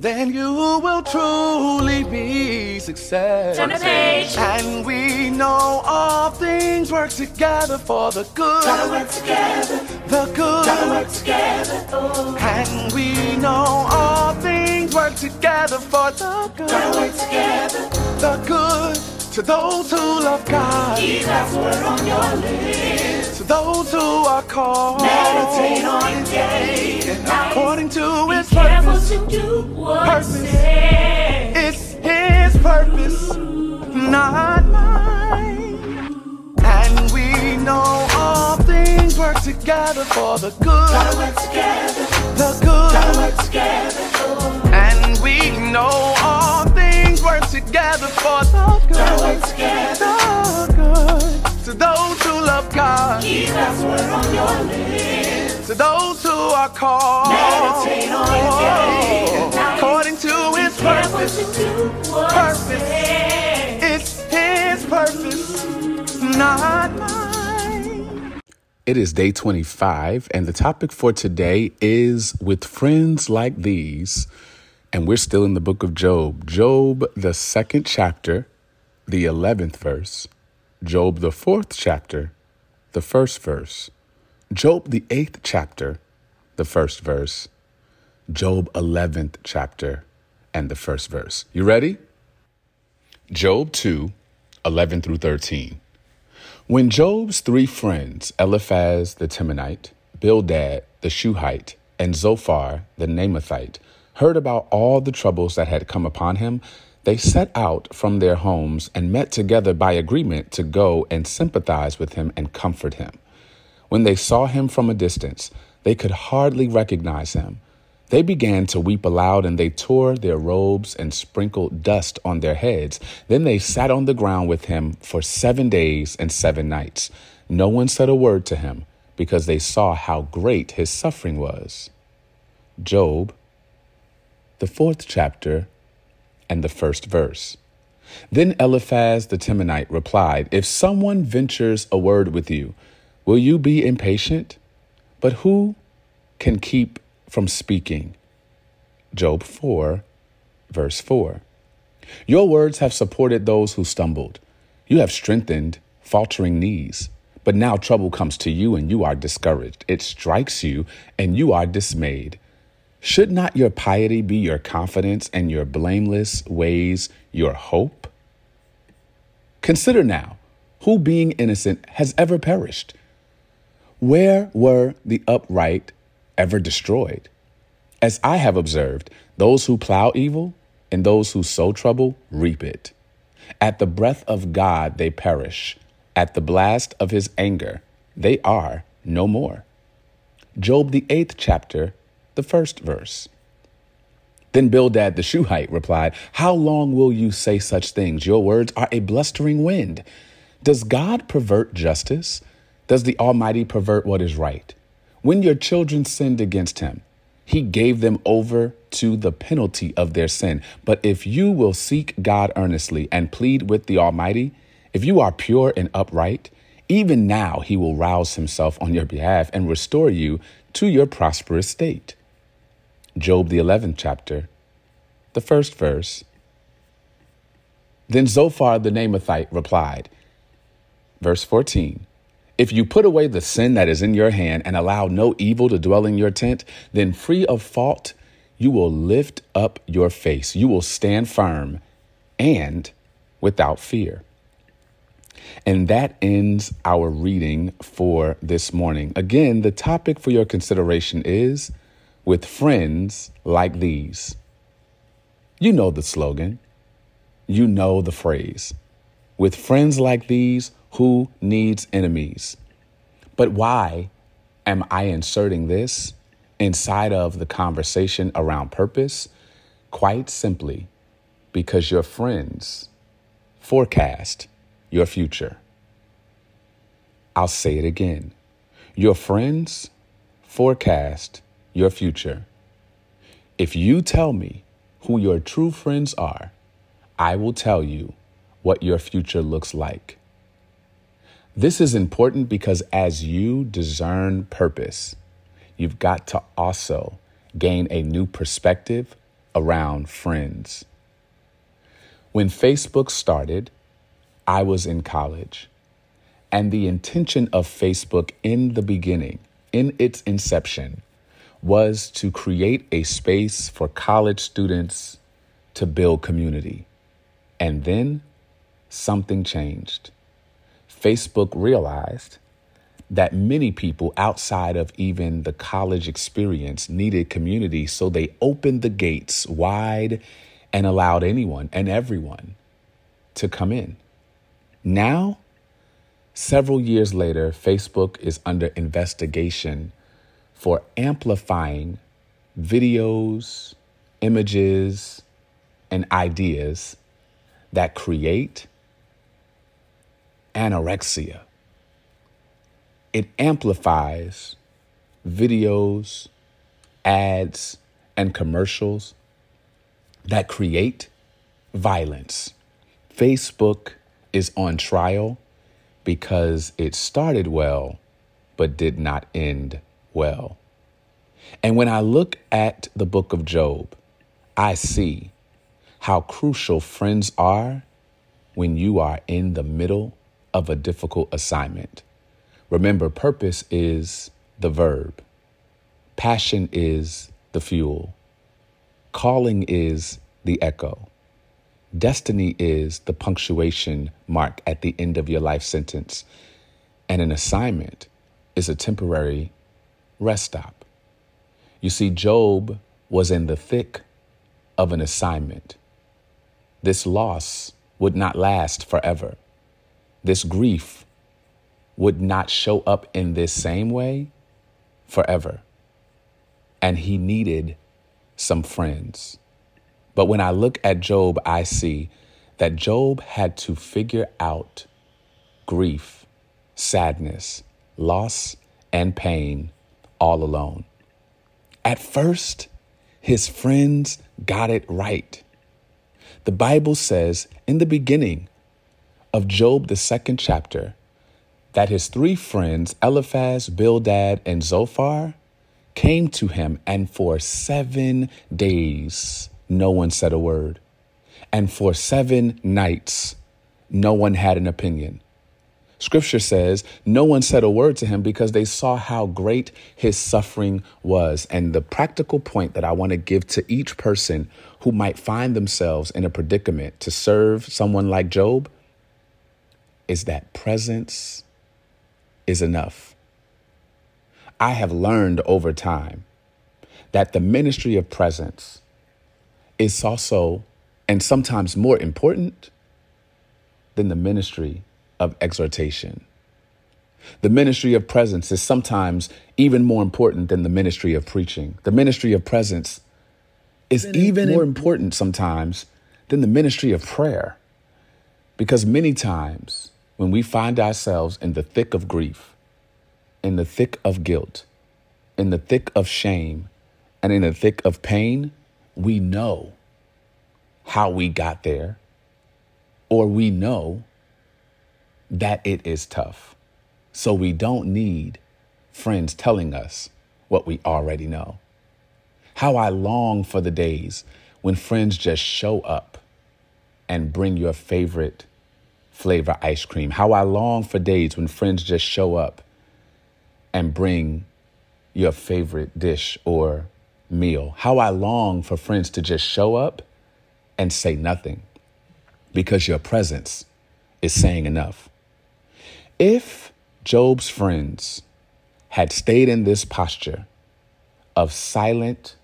then you will truly be successful. Turn the page. And we know all things work together for the good. Gotta work together. The good. Gotta work together. Oh. And we know all things work together for the good. Gotta work together. The good to those who love God. Keep God's word on your lips. To those who are called. Meditate on it day and night. According to Be His careful purpose. to do what Purpose. It's His purpose, not mine. And we know all things work together for the Gotta good. work together. The Gotta good. work together. And we know all things work together for the Gotta work good. together. The good. To those who love God. Keep God's word on your lips. To those who are called. Meditate on it day and night. According to His purpose. to do Purpose. It's his purpose, not mine. It is day 25, and the topic for today is with friends like these. And we're still in the book of Job. Job, the second chapter, the 11th verse. Job, the fourth chapter, the first verse. Job, the eighth chapter, the first verse. Job, 11th chapter, and the first verse. You ready? Job 2 11 through 13. When Job's three friends, Eliphaz the Temanite, Bildad the Shuhite, and Zophar the Naamathite, heard about all the troubles that had come upon him, they set out from their homes and met together by agreement to go and sympathize with him and comfort him. When they saw him from a distance, they could hardly recognize him. They began to weep aloud, and they tore their robes and sprinkled dust on their heads. Then they sat on the ground with him for seven days and seven nights. No one said a word to him, because they saw how great his suffering was. Job, the fourth chapter, and the first verse. Then Eliphaz the Temanite replied, If someone ventures a word with you, will you be impatient? But who can keep from speaking? Job 4, verse 4. Your words have supported those who stumbled. You have strengthened faltering knees. But now trouble comes to you and you are discouraged. It strikes you and you are dismayed. Should not your piety be your confidence and your blameless ways your hope? Consider now who, being innocent, has ever perished? Where were the upright ever destroyed? As I have observed, those who plow evil and those who sow trouble reap it. At the breath of God they perish. At the blast of his anger they are no more. Job, the eighth chapter, the first verse. Then Bildad the Shuhite replied, How long will you say such things? Your words are a blustering wind. Does God pervert justice? Does the Almighty pervert what is right? When your children sinned against him, he gave them over to the penalty of their sin. But if you will seek God earnestly and plead with the Almighty, if you are pure and upright, even now he will rouse himself on your behalf and restore you to your prosperous state. Job, the 11th chapter, the first verse. Then Zophar the Naamathite replied, verse 14 If you put away the sin that is in your hand and allow no evil to dwell in your tent, then free of fault, you will lift up your face. You will stand firm and without fear. And that ends our reading for this morning. Again, the topic for your consideration is with friends like these. You know the slogan, you know the phrase. With friends like these, who needs enemies? But why am I inserting this inside of the conversation around purpose? Quite simply because your friends forecast your future. I'll say it again. Your friends forecast your future. If you tell me who your true friends are, I will tell you what your future looks like. This is important because as you discern purpose, you've got to also gain a new perspective around friends. When Facebook started, I was in college. And the intention of Facebook in the beginning, in its inception, was to create a space for college students to build community. And then something changed. Facebook realized that many people outside of even the college experience needed community, so they opened the gates wide and allowed anyone and everyone to come in. Now, several years later, Facebook is under investigation for amplifying videos, images, and ideas that create anorexia it amplifies videos, ads, and commercials that create violence. Facebook is on trial because it started well, but did not end well. And when I look at the book of Job, I see how crucial friends are when you are in the middle of a difficult assignment. Remember, purpose is the verb, passion is the fuel, calling is the echo, destiny is the punctuation mark at the end of your life sentence, and an assignment is a temporary rest stop. You see, Job was in the thick of an assignment. This loss would not last forever. This grief would not show up in this same way forever. And he needed some friends. But when I look at Job, I see that Job had to figure out grief, sadness, loss, and pain all alone. At first, his friends got it right. The Bible says in the beginning of Job, the second chapter, that his three friends, Eliphaz, Bildad, and Zophar, came to him, and for seven days no one said a word. And for seven nights no one had an opinion. Scripture says no one said a word to him because they saw how great his suffering was. And the practical point that I want to give to each person who might find themselves in a predicament to serve someone like Job is that presence is enough. I have learned over time that the ministry of presence is also, and sometimes more important than the ministry of exhortation. The ministry of presence is sometimes even more important than the ministry of preaching. The ministry of presence is even more important sometimes than the ministry of prayer. Because many times when we find ourselves in the thick of grief, in the thick of guilt, in the thick of shame, and in the thick of pain, we know how we got there, or we know that it is tough. So we don't need friends telling us what we already know. How I long for the days when friends just show up and bring your favorite flavor ice cream. How I long for days when friends just show up and bring your favorite dish or meal. How I long for friends to just show up and say nothing because your presence is saying enough. If Job's friends had stayed in this posture of silent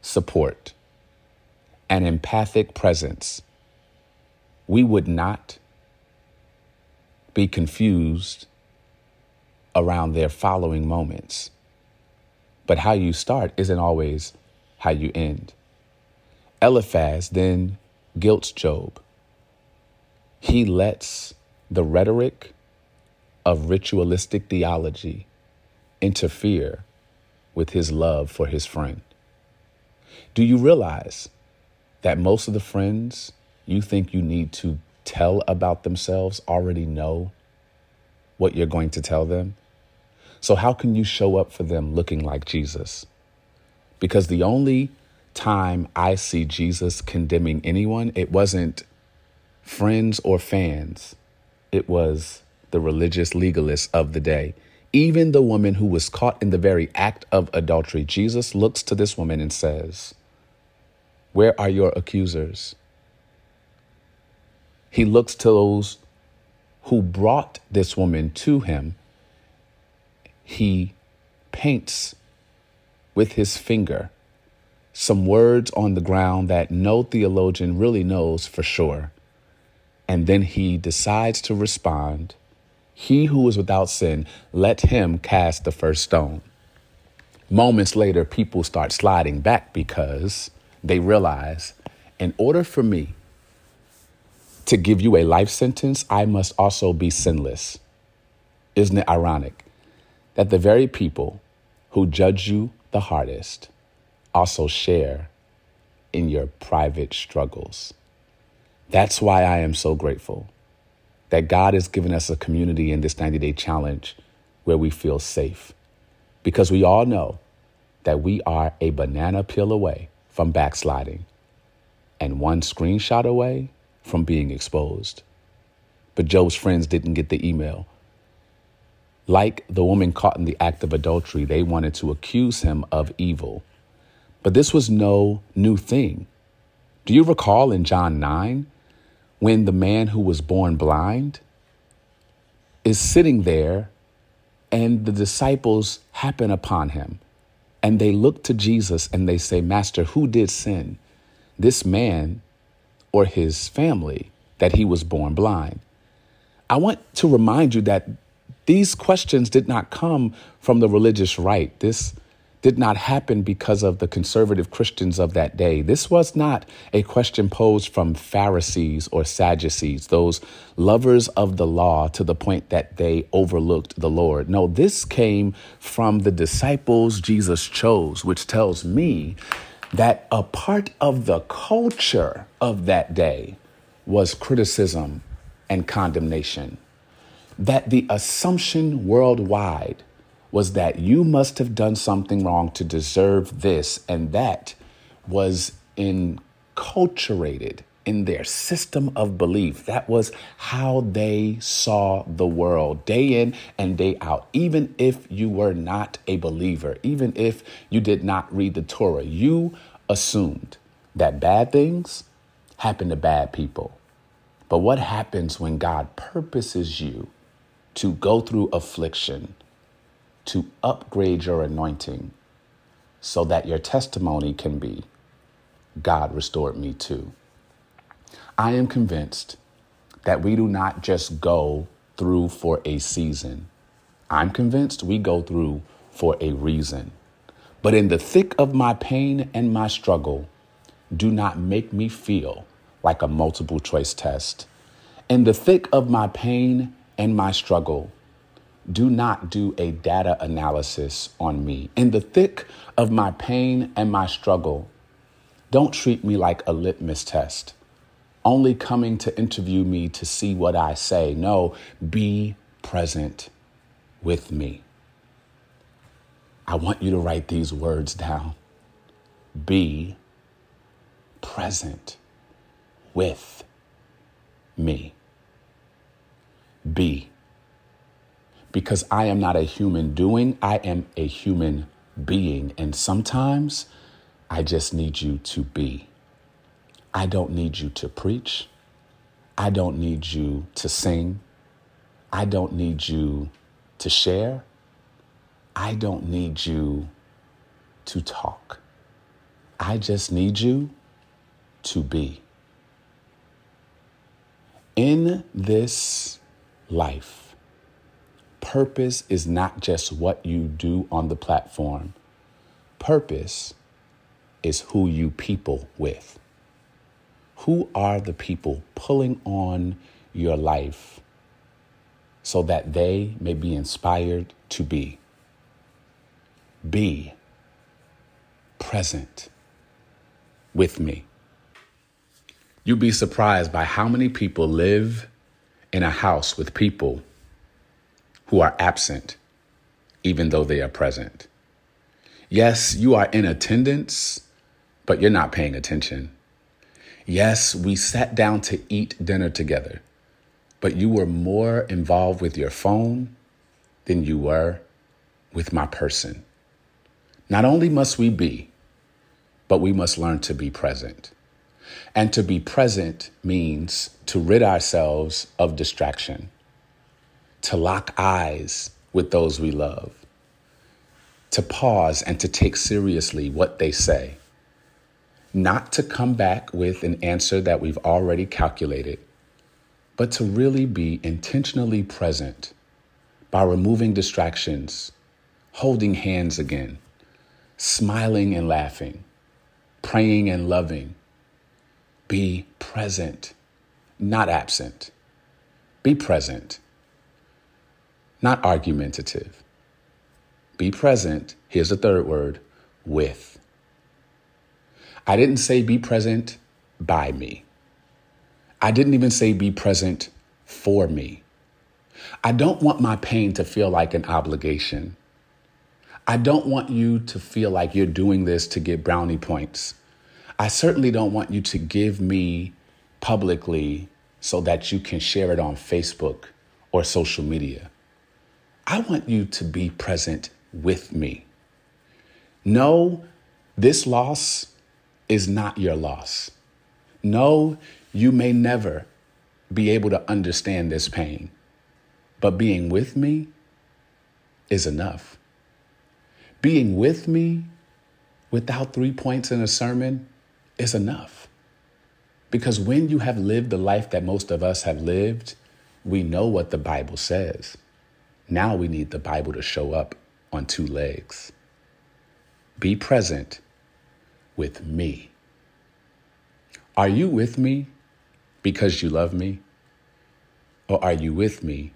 support and empathic presence, we would not be confused around their following moments. But how you start isn't always how you end. Eliphaz then guilts Job. He lets the rhetoric of ritualistic theology interfere with his love for his friend. Do you realize that most of the friends you think you need to tell about themselves already know what you're going to tell them. So, how can you show up for them looking like Jesus? Because the only time I see Jesus condemning anyone, it wasn't friends or fans, it was the religious legalists of the day. Even the woman who was caught in the very act of adultery, Jesus looks to this woman and says, Where are your accusers? He looks to those who brought this woman to him. He paints with his finger some words on the ground that no theologian really knows for sure. And then he decides to respond He who is without sin, let him cast the first stone. Moments later, people start sliding back because they realize in order for me to give you a life sentence, I must also be sinless. Isn't it ironic that the very people who judge you the hardest also share in your private struggles. That's why I am so grateful that God has given us a community in this 90 day challenge where we feel safe. Because we all know that we are a banana peel away from backsliding and one screenshot away from being exposed. But Job's friends didn't get the email. Like the woman caught in the act of adultery, they wanted to accuse him of evil. But this was no new thing. Do you recall in John 9 when the man who was born blind is sitting there and the disciples happen upon him and they look to Jesus and they say, Master, who did sin? This man or his family that he was born blind? I want to remind you that these questions did not come from the religious right. This did not happen because of the conservative Christians of that day. This was not a question posed from Pharisees or Sadducees, those lovers of the law to the point that they overlooked the Lord. No, this came from the disciples Jesus chose, which tells me that a part of the culture of that day was criticism and condemnation. That the assumption worldwide was that you must have done something wrong to deserve this, and that was enculturated in their system of belief. That was how they saw the world day in and day out. Even if you were not a believer, even if you did not read the Torah, you assumed that bad things happen to bad people. But what happens when God purposes you to go through affliction? To upgrade your anointing so that your testimony can be God restored me too. I am convinced that we do not just go through for a season. I'm convinced we go through for a reason. But in the thick of my pain and my struggle, do not make me feel like a multiple choice test. In the thick of my pain and my struggle, do not do a data analysis on me. In the thick of my pain and my struggle, don't treat me like a litmus test, only coming to interview me to see what I say. No, be present with me. I want you to write these words down. Be present with me. Be because I am not a human doing, I am a human being. And sometimes I just need you to be. I don't need you to preach. I don't need you to sing. I don't need you to share. I don't need you to talk. I just need you to be. In this life, Purpose is not just what you do on the platform, purpose is who you people with. Who are the people pulling on your life so that they may be inspired to be? Be present with me. You'd be surprised by how many people live in a house with people who are absent, even though they are present. Yes, you are in attendance, but you're not paying attention. Yes, we sat down to eat dinner together, but you were more involved with your phone than you were with my person. Not only must we be, but we must learn to be present. And to be present means to rid ourselves of distraction, to lock eyes with those we love, to pause and to take seriously what they say, not to come back with an answer that we've already calculated, but to really be intentionally present by removing distractions, holding hands again, smiling and laughing, praying and loving. Be present, not absent. Be present, not argumentative. Be present, here's the third word, with. I didn't say be present by me. I didn't even say be present for me. I don't want my pain to feel like an obligation. I don't want you to feel like you're doing this to get brownie points. I certainly don't want you to give me publicly so that you can share it on Facebook or social media. I want you to be present with me. No, this loss is not your loss. No, you may never be able to understand this pain, but being with me is enough. Being with me without three points in a sermon is enough. Because when you have lived the life that most of us have lived, we know what the Bible says. Now we need the Bible to show up on two legs. Be present with me. Are you with me because you love me? Or are you with me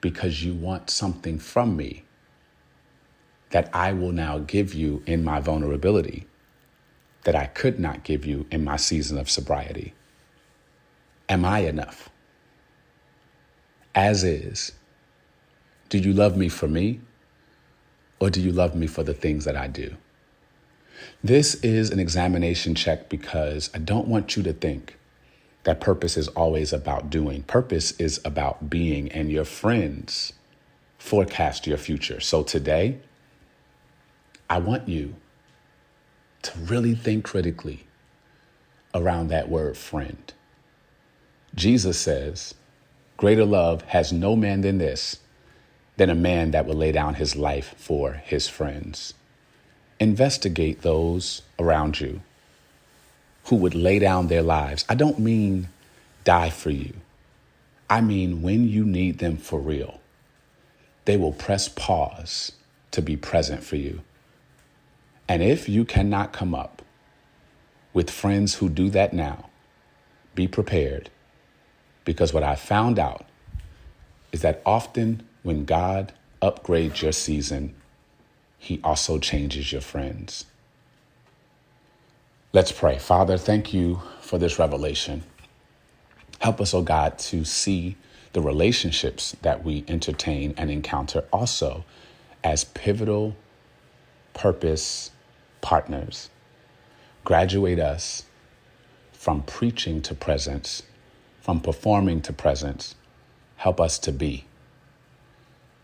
because you want something from me that I will now give you in my vulnerability that I could not give you in my season of sobriety? Am I enough? As is. Do you love me for me? Or do you love me for the things that I do? This is an examination check because I don't want you to think that purpose is always about doing. Purpose is about being, and your friends forecast your future. So today, I want you to really think critically around that word friend. Jesus says, Greater love has no man than this, than a man that will lay down his life for his friends. Investigate those around you who would lay down their lives. I don't mean die for you, I mean when you need them for real. They will press pause to be present for you. And if you cannot come up with friends who do that now, be prepared. Because what I found out is that often when God upgrades your season, he also changes your friends. Let's pray. Father, thank you for this revelation. Help us, oh God, to see the relationships that we entertain and encounter also as pivotal purpose partners. Graduate us from preaching to presence, from performing to presence. Help us to be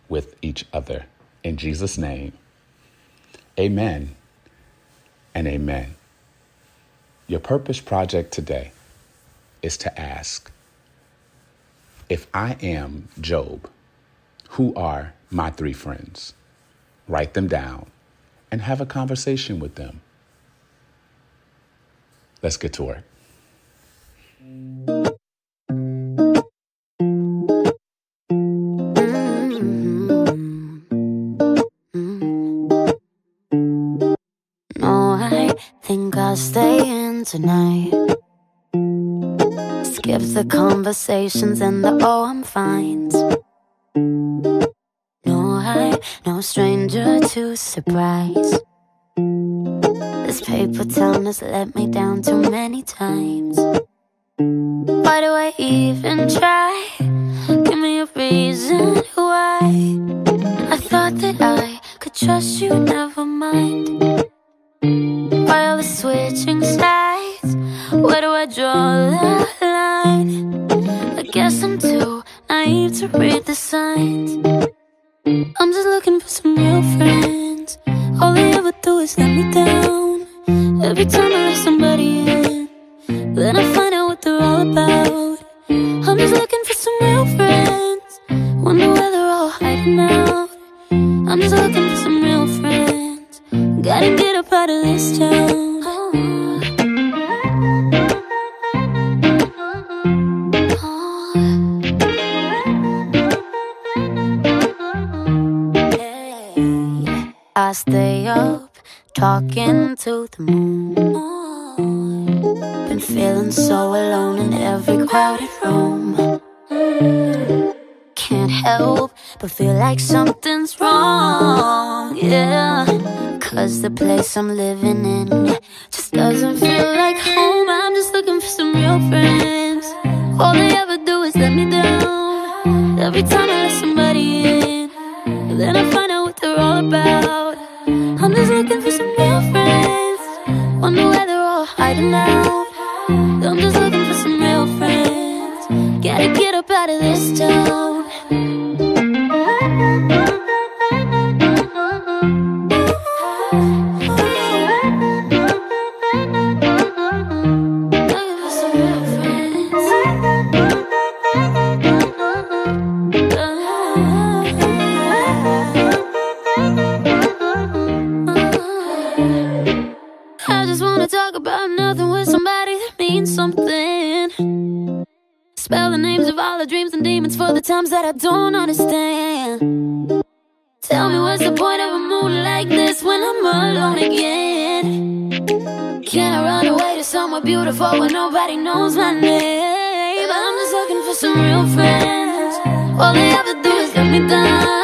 with each other. In Jesus' name, amen and amen. Your purpose project today is to ask if I am Job, who are my three friends? Write them down and have a conversation with them. Let's get to work. Tonight. Skips the conversations and the oh, I'm fines. No, I, no stranger to surprise. This paper town has let me down too many times. Why do I even try? Give me a reason why. I thought that I could trust you, never mind. Where do I draw the line? I guess I'm too naive to read the signs. I'm just looking for some real friends. All they ever do is let me down. Every time I let somebody in, then I find out what they're all about. I'm just looking for some real friends. Wonder where they're all hiding out. I'm just looking for some real friends. Gotta get up out of this town. I stay up talking to the moon. Been feeling so alone in every crowded room. Can't help but feel like something's wrong. Yeah, cause the place I'm living in just doesn't feel like home. I'm just looking for some real friends. All they ever do is let me down. Every time I let somebody in, then I find out what they're all about. I'm just looking for some real friends. Wonder where they're all hiding out. I'm just looking for some real friends. Gotta get up out of this town. Times that I don't understand. Tell me what's the point of a moon like this when I'm alone again? Can I run away to somewhere beautiful where nobody knows my name? I'm just looking for some real friends. All they ever do is let me down.